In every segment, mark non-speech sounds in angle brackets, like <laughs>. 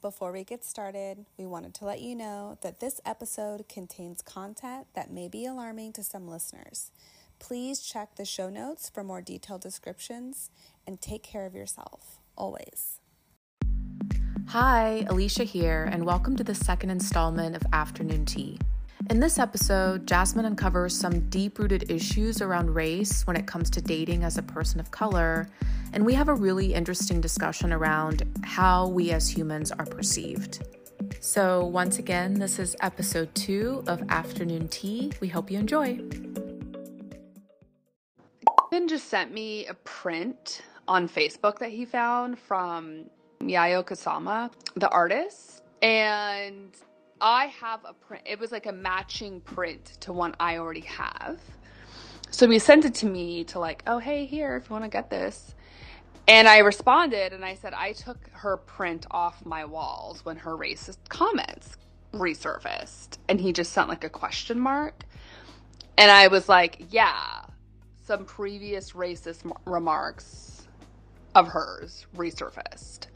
Before we get started, we wanted to let you know that this episode contains content that may be alarming to some listeners. Please check the show notes for more detailed descriptions and take care of yourself, always. Hi, Alisha here, and welcome to the second installment of Afternoon Tea. In this episode, Jasmine uncovers some deep rooted issues around race when it comes to dating as a person of color, and we have a really interesting discussion around how we as humans are perceived. So, once again, this is episode two of Afternoon Tea. We hope you enjoy. Ben just sent me a print on Facebook that he found from Yayoi Kusama, the artist, and I have a print. It was like a matching print to one I already have. So he sent it to me to like, oh hey, here if you want to get this. And I responded and I said I took her print off my walls when her racist comments resurfaced. And he just sent like a question mark. And I was like, yeah, some previous racist m- remarks of hers resurfaced.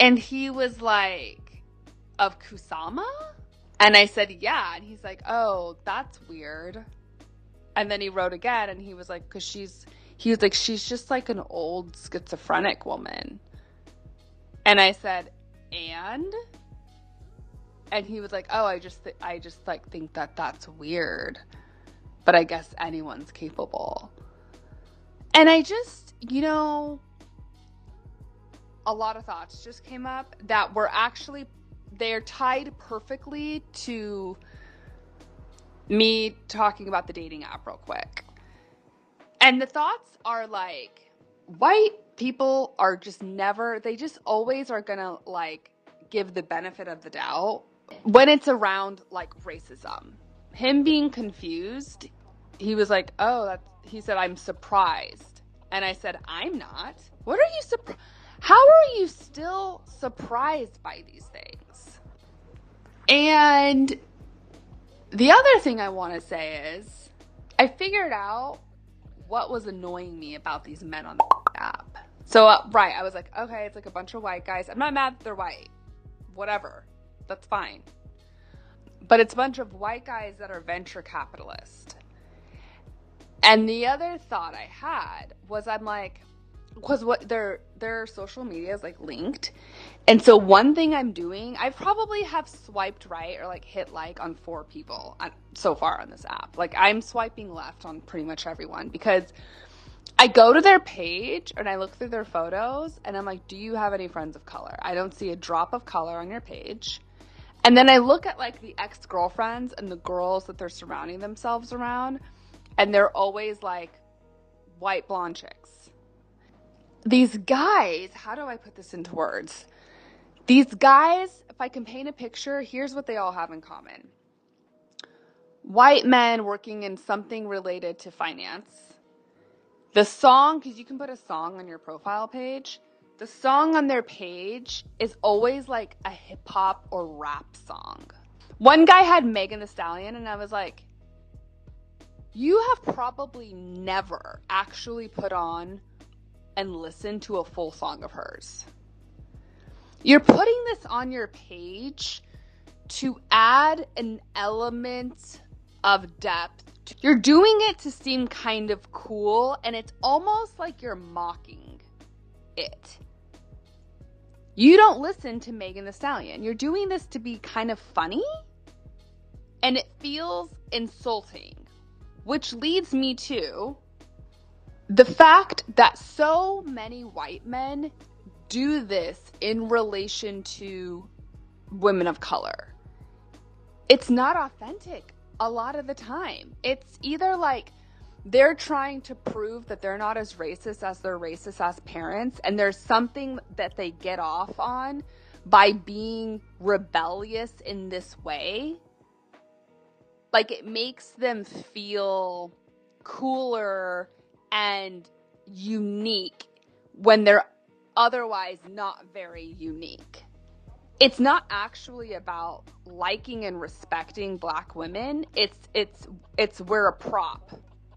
And he was like, of Kusama? And I said, yeah. And he's like, oh, that's weird. And then he wrote again and he was like, because she's, he was like, she's just like an old schizophrenic woman. And I said, and? And he was like, oh, I just, th- I just like think that that's weird. But I guess anyone's capable. And I just, you know, a lot of thoughts just came up that were actually they're tied perfectly to me talking about the dating app real quick. And the thoughts are like white people are just never they just always are going to like give the benefit of the doubt when it's around like racism. Him being confused, he was like, "Oh, that's he said I'm surprised." And I said, "I'm not. What are you surprised? How are you still surprised by these things? And the other thing I want to say is I figured out what was annoying me about these men on the app. So, uh, right, I was like, okay, it's like a bunch of white guys. I'm not mad that they're white. Whatever. That's fine. But it's a bunch of white guys that are venture capitalists. And the other thought I had was I'm like, because what their their social media is like linked. And so one thing i'm doing i probably have swiped right or like hit like on four people on, so far on this app. Like i'm swiping left on pretty much everyone because i go to their page and i look through their photos and i'm like do you have any friends of color? I don't see a drop of color on your page. And then i look at like the ex-girlfriends and the girls that they're surrounding themselves around and they're always like white blonde chicks these guys, how do I put this into words? These guys, if I can paint a picture, here's what they all have in common white men working in something related to finance. The song, because you can put a song on your profile page, the song on their page is always like a hip hop or rap song. One guy had Megan Thee Stallion, and I was like, you have probably never actually put on and listen to a full song of hers. You're putting this on your page to add an element of depth. You're doing it to seem kind of cool, and it's almost like you're mocking it. You don't listen to Megan Thee Stallion. You're doing this to be kind of funny, and it feels insulting, which leads me to the fact that so many white men do this in relation to women of color, it's not authentic a lot of the time. It's either like they're trying to prove that they're not as racist as their racist as parents, and there's something that they get off on by being rebellious in this way. Like it makes them feel cooler and unique when they're otherwise not very unique. It's not actually about liking and respecting black women. It's it's it's we're a prop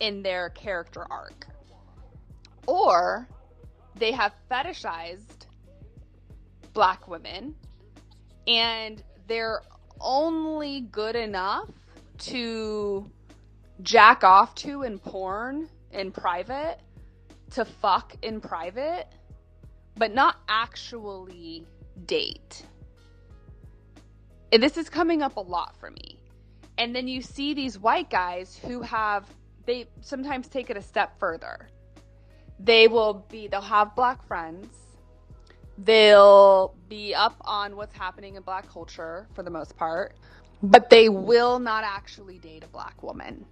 in their character arc. Or they have fetishized black women and they're only good enough to jack off to in porn in private, to fuck in private, but not actually date. And this is coming up a lot for me. And then you see these white guys who have, they sometimes take it a step further. They will be, they'll have black friends. They'll be up on what's happening in black culture for the most part, but they will not actually date a black woman.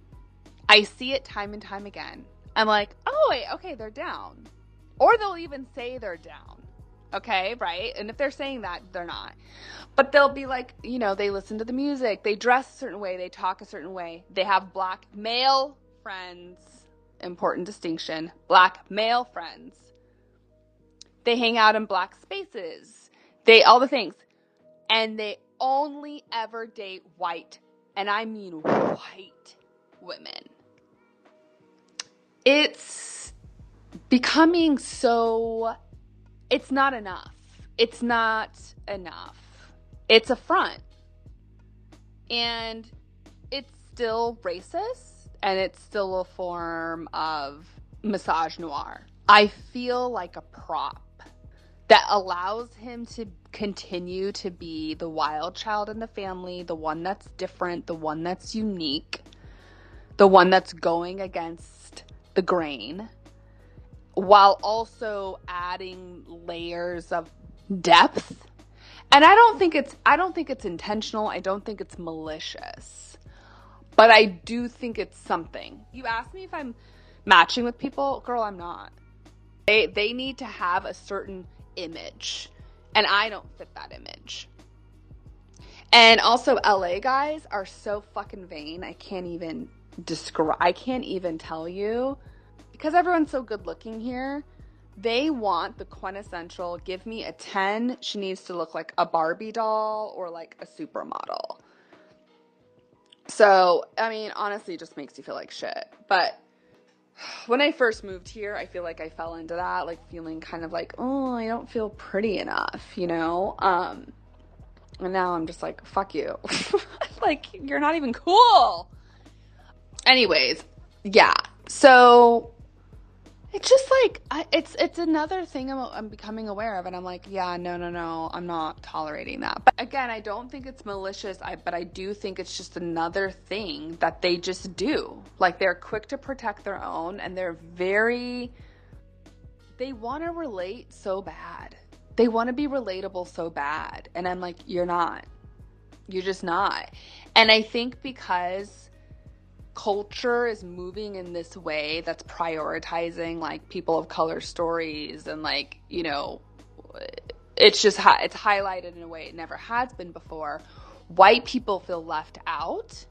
I see it time and time again. I'm like, oh, wait, okay, they're down. Or they'll even say they're down. Okay, right? And if they're saying that, they're not. But they'll be like, you know, they listen to the music, they dress a certain way, they talk a certain way, they have black male friends. Important distinction black male friends. They hang out in black spaces. They, all the things. And they only ever date white, and I mean white women. It's becoming so, it's not enough. It's not enough. It's a front. And it's still racist and it's still a form of misogynoir. I feel like a prop that allows him to continue to be the wild child in the family, the one that's different, the one that's unique, the one that's going against the grain, while also adding layers of depth. And I don't think it's I don't think it's intentional. I don't think it's malicious. But I do think it's something. You ask me if I'm matching with people, girl, I'm not. They they need to have a certain image. And I don't fit that image. And also LA guys are so fucking vain. I can't even describe I can't even tell you because everyone's so good looking here. They want the quintessential give me a 10. She needs to look like a Barbie doll or like a supermodel. So, I mean, honestly, it just makes you feel like shit. But when I first moved here, I feel like I fell into that, like feeling kind of like, oh, I don't feel pretty enough, you know? Um, and now I'm just like, fuck you. <laughs> like, you're not even cool. Anyways, yeah. So it's just like I, it's it's another thing I'm, I'm becoming aware of and i'm like yeah no no no i'm not tolerating that. But again i don't think it's malicious I, but i do think it's just another thing that they just do. Like they're quick to protect their own and they're very they want to relate so bad. They want to be relatable so bad and i'm like you're not. You're just not. And i think because culture is moving in this way that's prioritizing like people of color stories and like you know it's just it's highlighted in a way it never has been before. White people feel left out.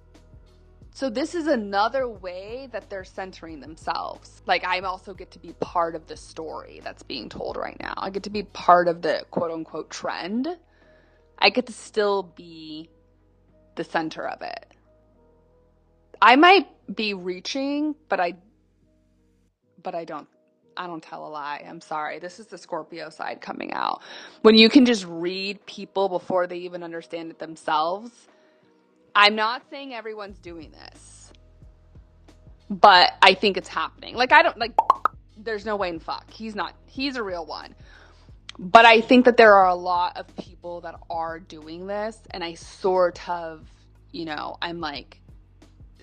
So this is another way that they're centering themselves. Like i also get to be part of the story that's being told right now. I get to be part of the quote unquote trend. I get to still be the center of it I might be reaching, but I but I don't I don't tell a lie. I'm sorry. This is the Scorpio side coming out. When you can just read people before they even understand it themselves. I'm not saying everyone's doing this. But I think it's happening. Like I don't like there's no way in fuck. He's not he's a real one. But I think that there are a lot of people that are doing this and I sort of, you know, I'm like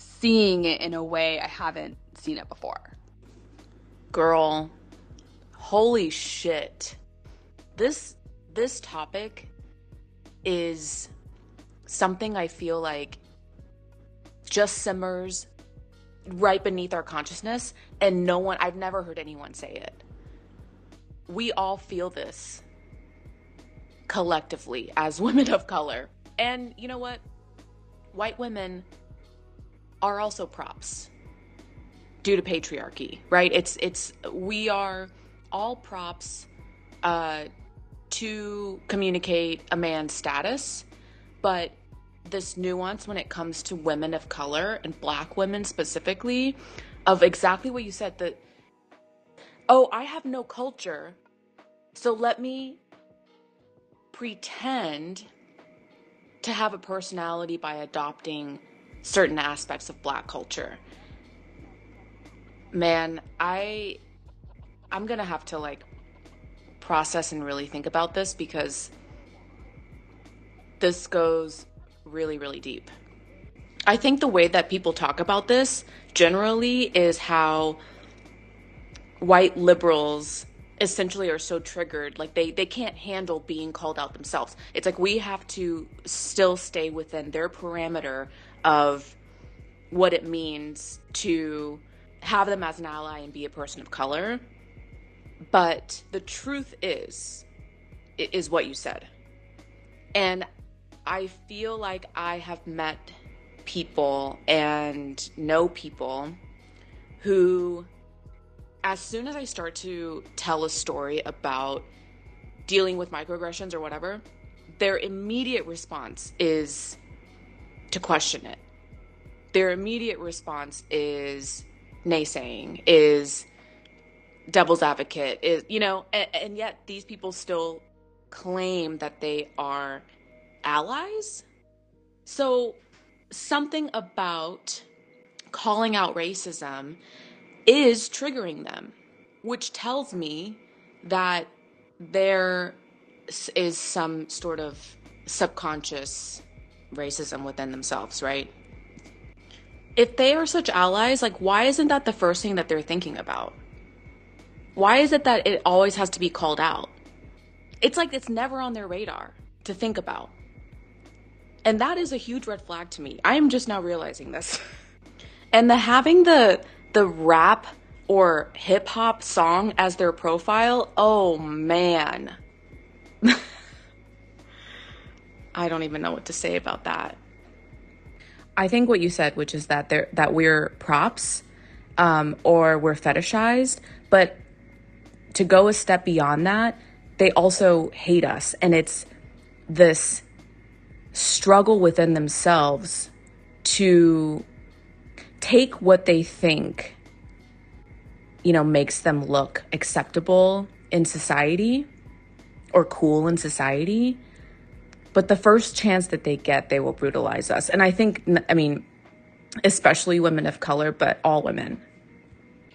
seeing it in a way I haven't seen it before. Girl, holy shit. This this topic is something I feel like just simmers right beneath our consciousness and no one I've never heard anyone say it. We all feel this collectively as <laughs> women of color. And you know what? White women are also props due to patriarchy, right? It's it's we are all props uh, to communicate a man's status, but this nuance when it comes to women of color and black women specifically of exactly what you said that oh, I have no culture. So let me pretend to have a personality by adopting certain aspects of black culture. Man, I I'm going to have to like process and really think about this because this goes really really deep. I think the way that people talk about this generally is how white liberals essentially are so triggered like they they can't handle being called out themselves it's like we have to still stay within their parameter of what it means to have them as an ally and be a person of color. But the truth is is what you said. And i feel like i have met people and know people who as soon as I start to tell a story about dealing with microaggressions or whatever, their immediate response is to question it. Their immediate response is naysaying, is devil's advocate, is, you know, and, and yet these people still claim that they are allies. So, something about calling out racism is triggering them, which tells me that there is some sort of subconscious racism within themselves, right? If they are such allies, like, why isn't that the first thing that they're thinking about? Why is it that it always has to be called out? It's like it's never on their radar to think about. And that is a huge red flag to me. I am just now realizing this. <laughs> and the having the the rap or hip hop song as their profile, oh man. <laughs> I don't even know what to say about that. I think what you said, which is that they're that we're props, um, or we're fetishized, but to go a step beyond that, they also hate us, and it's this struggle within themselves to take what they think, you know, makes them look acceptable in society or cool in society. But the first chance that they get, they will brutalize us. And I think, I mean, especially women of color, but all women.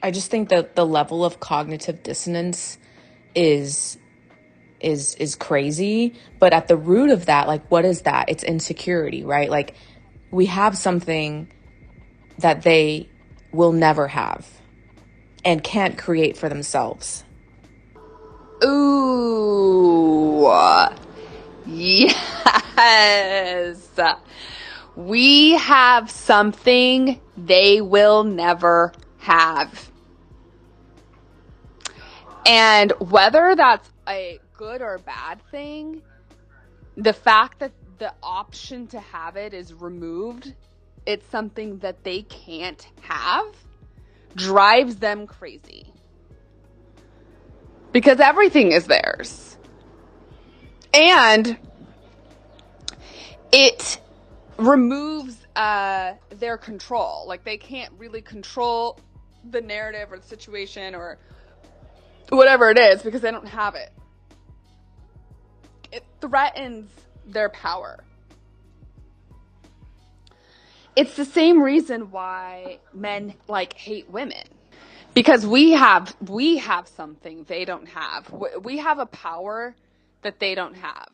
I just think that the level of cognitive dissonance is is is crazy but at the root of that like what is that it's insecurity right like we have something that they will never have and can't create for themselves. Ooh, yes. We have something they will never have. And whether that's a good or bad thing, the fact that the option to have it is removed it's something that they can't have drives them crazy. Because everything is theirs. And it removes uh, their control. Like they can't really control the narrative or the situation or whatever it is because they don't have it. It threatens their power it's the same reason why men like hate women because we have we have something they don't have we have a power that they don't have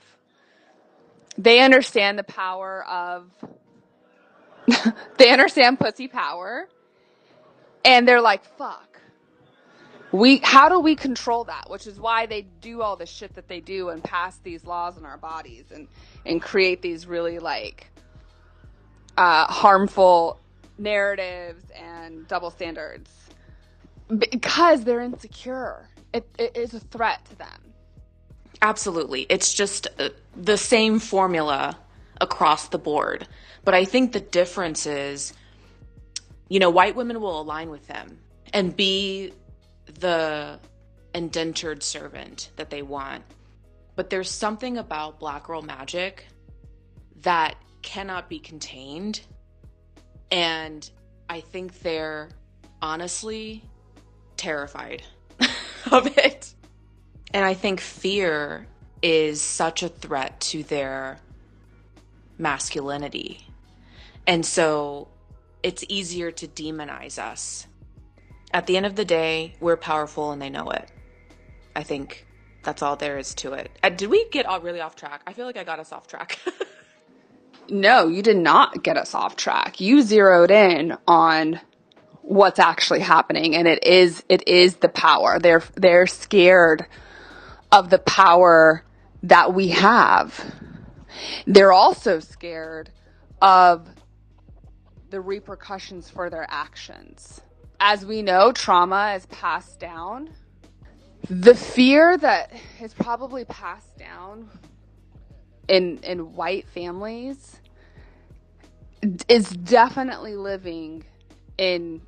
they understand the power of <laughs> they understand pussy power and they're like fuck we how do we control that which is why they do all the shit that they do and pass these laws in our bodies and and create these really like uh, harmful narratives and double standards because they're insecure. It, it is a threat to them. Absolutely. It's just uh, the same formula across the board. But I think the difference is, you know, white women will align with them and be the indentured servant that they want. But there's something about black girl magic that cannot be contained. And I think they're honestly terrified. And I think fear is such a threat to their masculinity. And so it's easier to demonize us. At the end of the day, we're powerful and they know it. I think that's all there is to it. Uh, did we get all really off track? I feel like I got us off track. <laughs> no, you did not get us off track. You zeroed in on what's actually happening and it is it is the power. They're they're scared of the power that we have. They're also scared of the repercussions for their actions. As we know, trauma is passed down. The fear that is probably passed down in in white families is definitely living in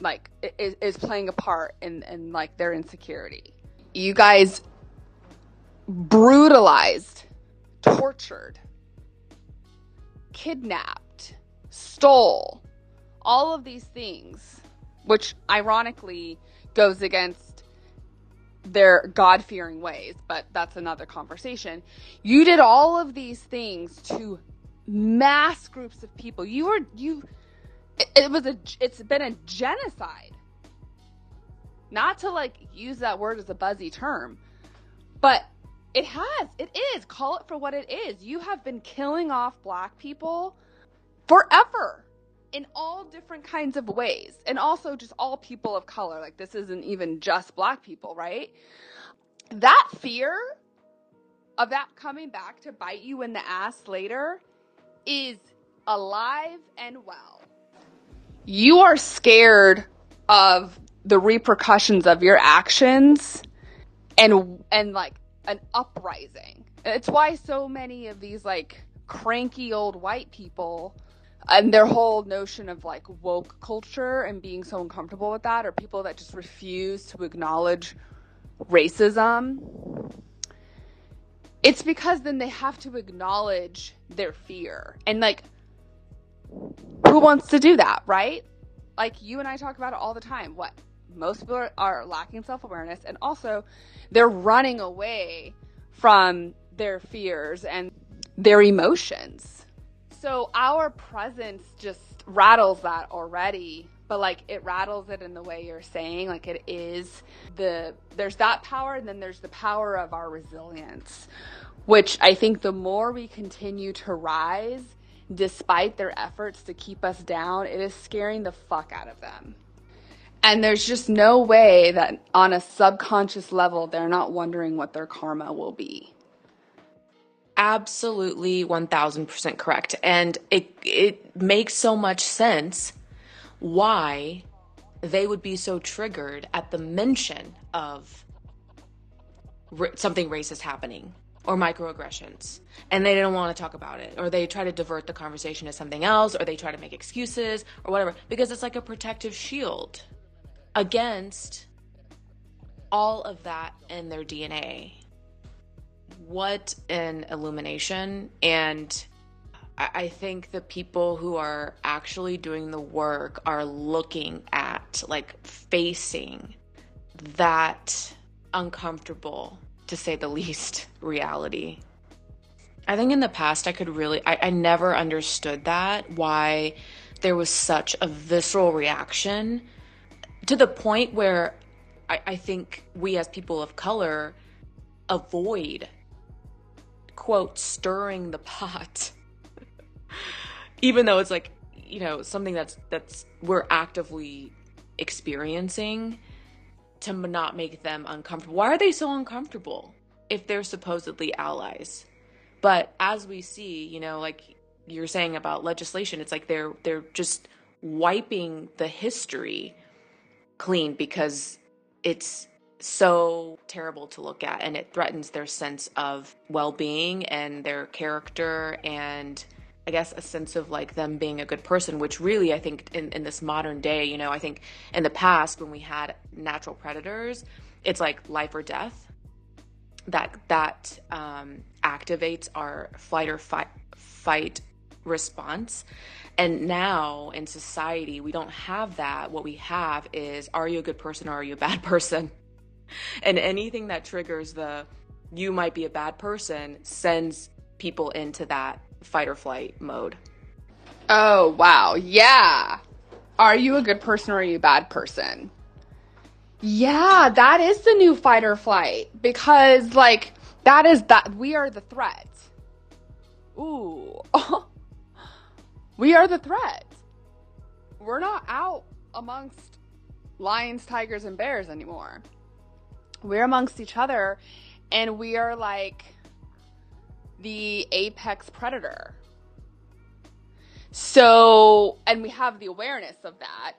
like is, is playing a part in in like their insecurity. You guys brutalized, tortured, kidnapped, stole, all of these things, which ironically goes against their God fearing ways, but that's another conversation. You did all of these things to mass groups of people. You were, you, it, it was a, it's been a genocide. Not to like use that word as a buzzy term, but it has. It is. Call it for what it is. You have been killing off black people forever in all different kinds of ways. And also just all people of color. Like this isn't even just black people, right? That fear of that coming back to bite you in the ass later is alive and well. You are scared of the repercussions of your actions and and like an uprising. It's why so many of these like cranky old white people and their whole notion of like woke culture and being so uncomfortable with that are people that just refuse to acknowledge racism. It's because then they have to acknowledge their fear. And like who wants to do that, right? Like you and I talk about it all the time. What most people are, are lacking self awareness, and also they're running away from their fears and their emotions. So our presence just rattles that already, but like it rattles it in the way you're saying, like it is the there's that power and then there's the power of our resilience, which I think the more we continue to rise despite their efforts to keep us down, it is scaring the fuck out of them. And there's just no way that on a subconscious level, they're not wondering what their karma will be. Absolutely 1000% correct. And it, it makes so much sense why they would be so triggered at the mention of something racist happening or microaggressions and they don't want to talk about it or they try to divert the conversation to something else or they try to make excuses or whatever because it's like a protective shield against all of that in their DNA. What an illumination. And I think the people who are actually doing the work are looking at, like, facing that uncomfortable, to say the <laughs> least, reality. I think in the past I could really, I, I never understood that, why there was such a visceral reaction to the point where I, I think we as people of color avoid quote stirring the pot. <laughs> Even though it's like you know something that's that's we're actively experiencing to not make them uncomfortable. Why are they so uncomfortable if they're supposedly allies? But as we see you know like you're saying about legislation it's like they're they're just wiping the history clean because it's so terrible to look at and it threatens their sense of well-being and their character and I guess a sense of like them being a good person, which really I think in, in this modern day, you know, I think in the past when we had natural predators, it's like life or death. That that um, activates our flight or fight fight response and now in society, we don't have that. What we have is are you a good person or are you a bad <laughs> person? And anything that triggers the you might be a bad person sends people into that fight or flight mode. Oh, wow. Yeah. Are you a good person or are you a bad person? Yeah, that is the new fight or flight because, like, that is that we are the threat. Ooh. <laughs> we are the threat. We're not out amongst lions, tigers, and bears anymore. We're amongst each other and we are like the apex predator. So, and we have the awareness of that.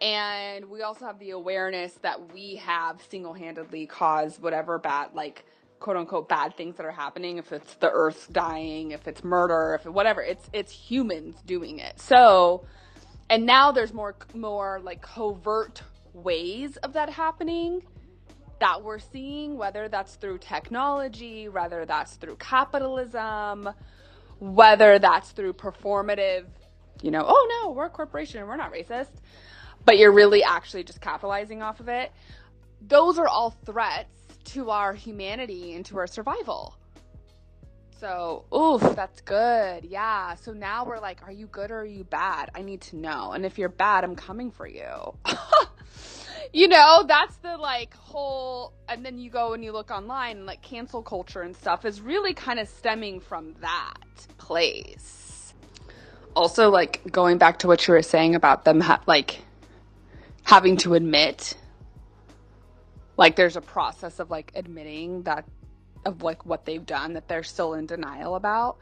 And we also have the awareness that we have single handedly caused whatever bad, like, quote unquote bad things that are happening if it's the earth dying if it's murder if it, whatever it's it's humans doing it. So and now there's more more like covert ways of that happening that we're seeing whether that's through technology whether that's through capitalism whether that's through performative you know oh no we're a corporation and we're not racist but you're really actually just capitalizing off of it. Those are all threats to our humanity and to our survival. So, oof, that's good. Yeah. So now we're like, are you good or are you bad? I need to know. And if you're bad, I'm coming for you. <laughs> you know, that's the like whole, and then you go and you look online and like cancel culture and stuff is really kind of stemming from that place. Also, like going back to what you were saying about them, ha- like having to admit like there's a process of like admitting that of like what they've done that they're still in denial about.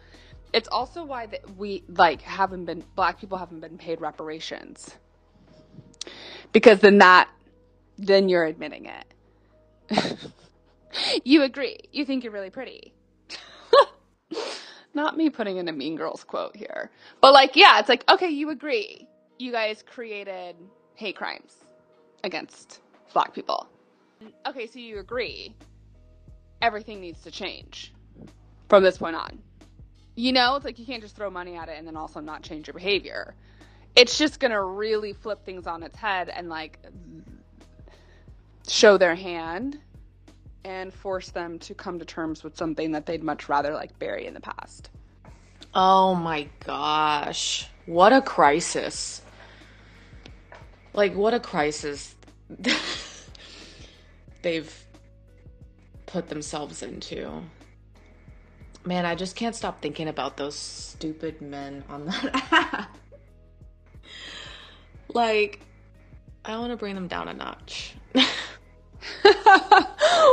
It's also why that we like haven't been black people haven't been paid reparations. Because then that then you're admitting it. <laughs> You agree. You think you're really pretty. <laughs> Not me putting in a mean girls quote here. But like yeah it's like okay you agree. You guys created hate crimes against black people okay, so you agree everything needs to change from this point on. You know, it's like you can't just throw money at it and then also not change your behavior. It's just going to really flip things on its head and like show their hand and force them to come to terms with something that they'd much rather like bury in the past. Oh my gosh. What a crisis. Like, what a crisis. <laughs> they've put themselves into. Man, I just can't stop thinking about those stupid men on that <laughs> app. like, I want to bring them down a notch. <laughs>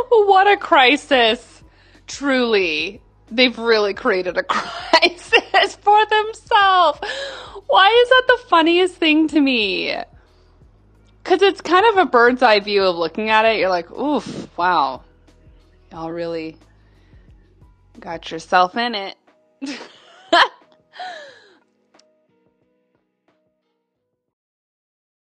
what a crisis. Truly. They've really created a <laughs> crisis for themselves. Why is that the funniest thing to me? Because it's kind of a bird's eye view of looking at it. You're like, oof, wow. Y'all really got yourself in it. <laughs>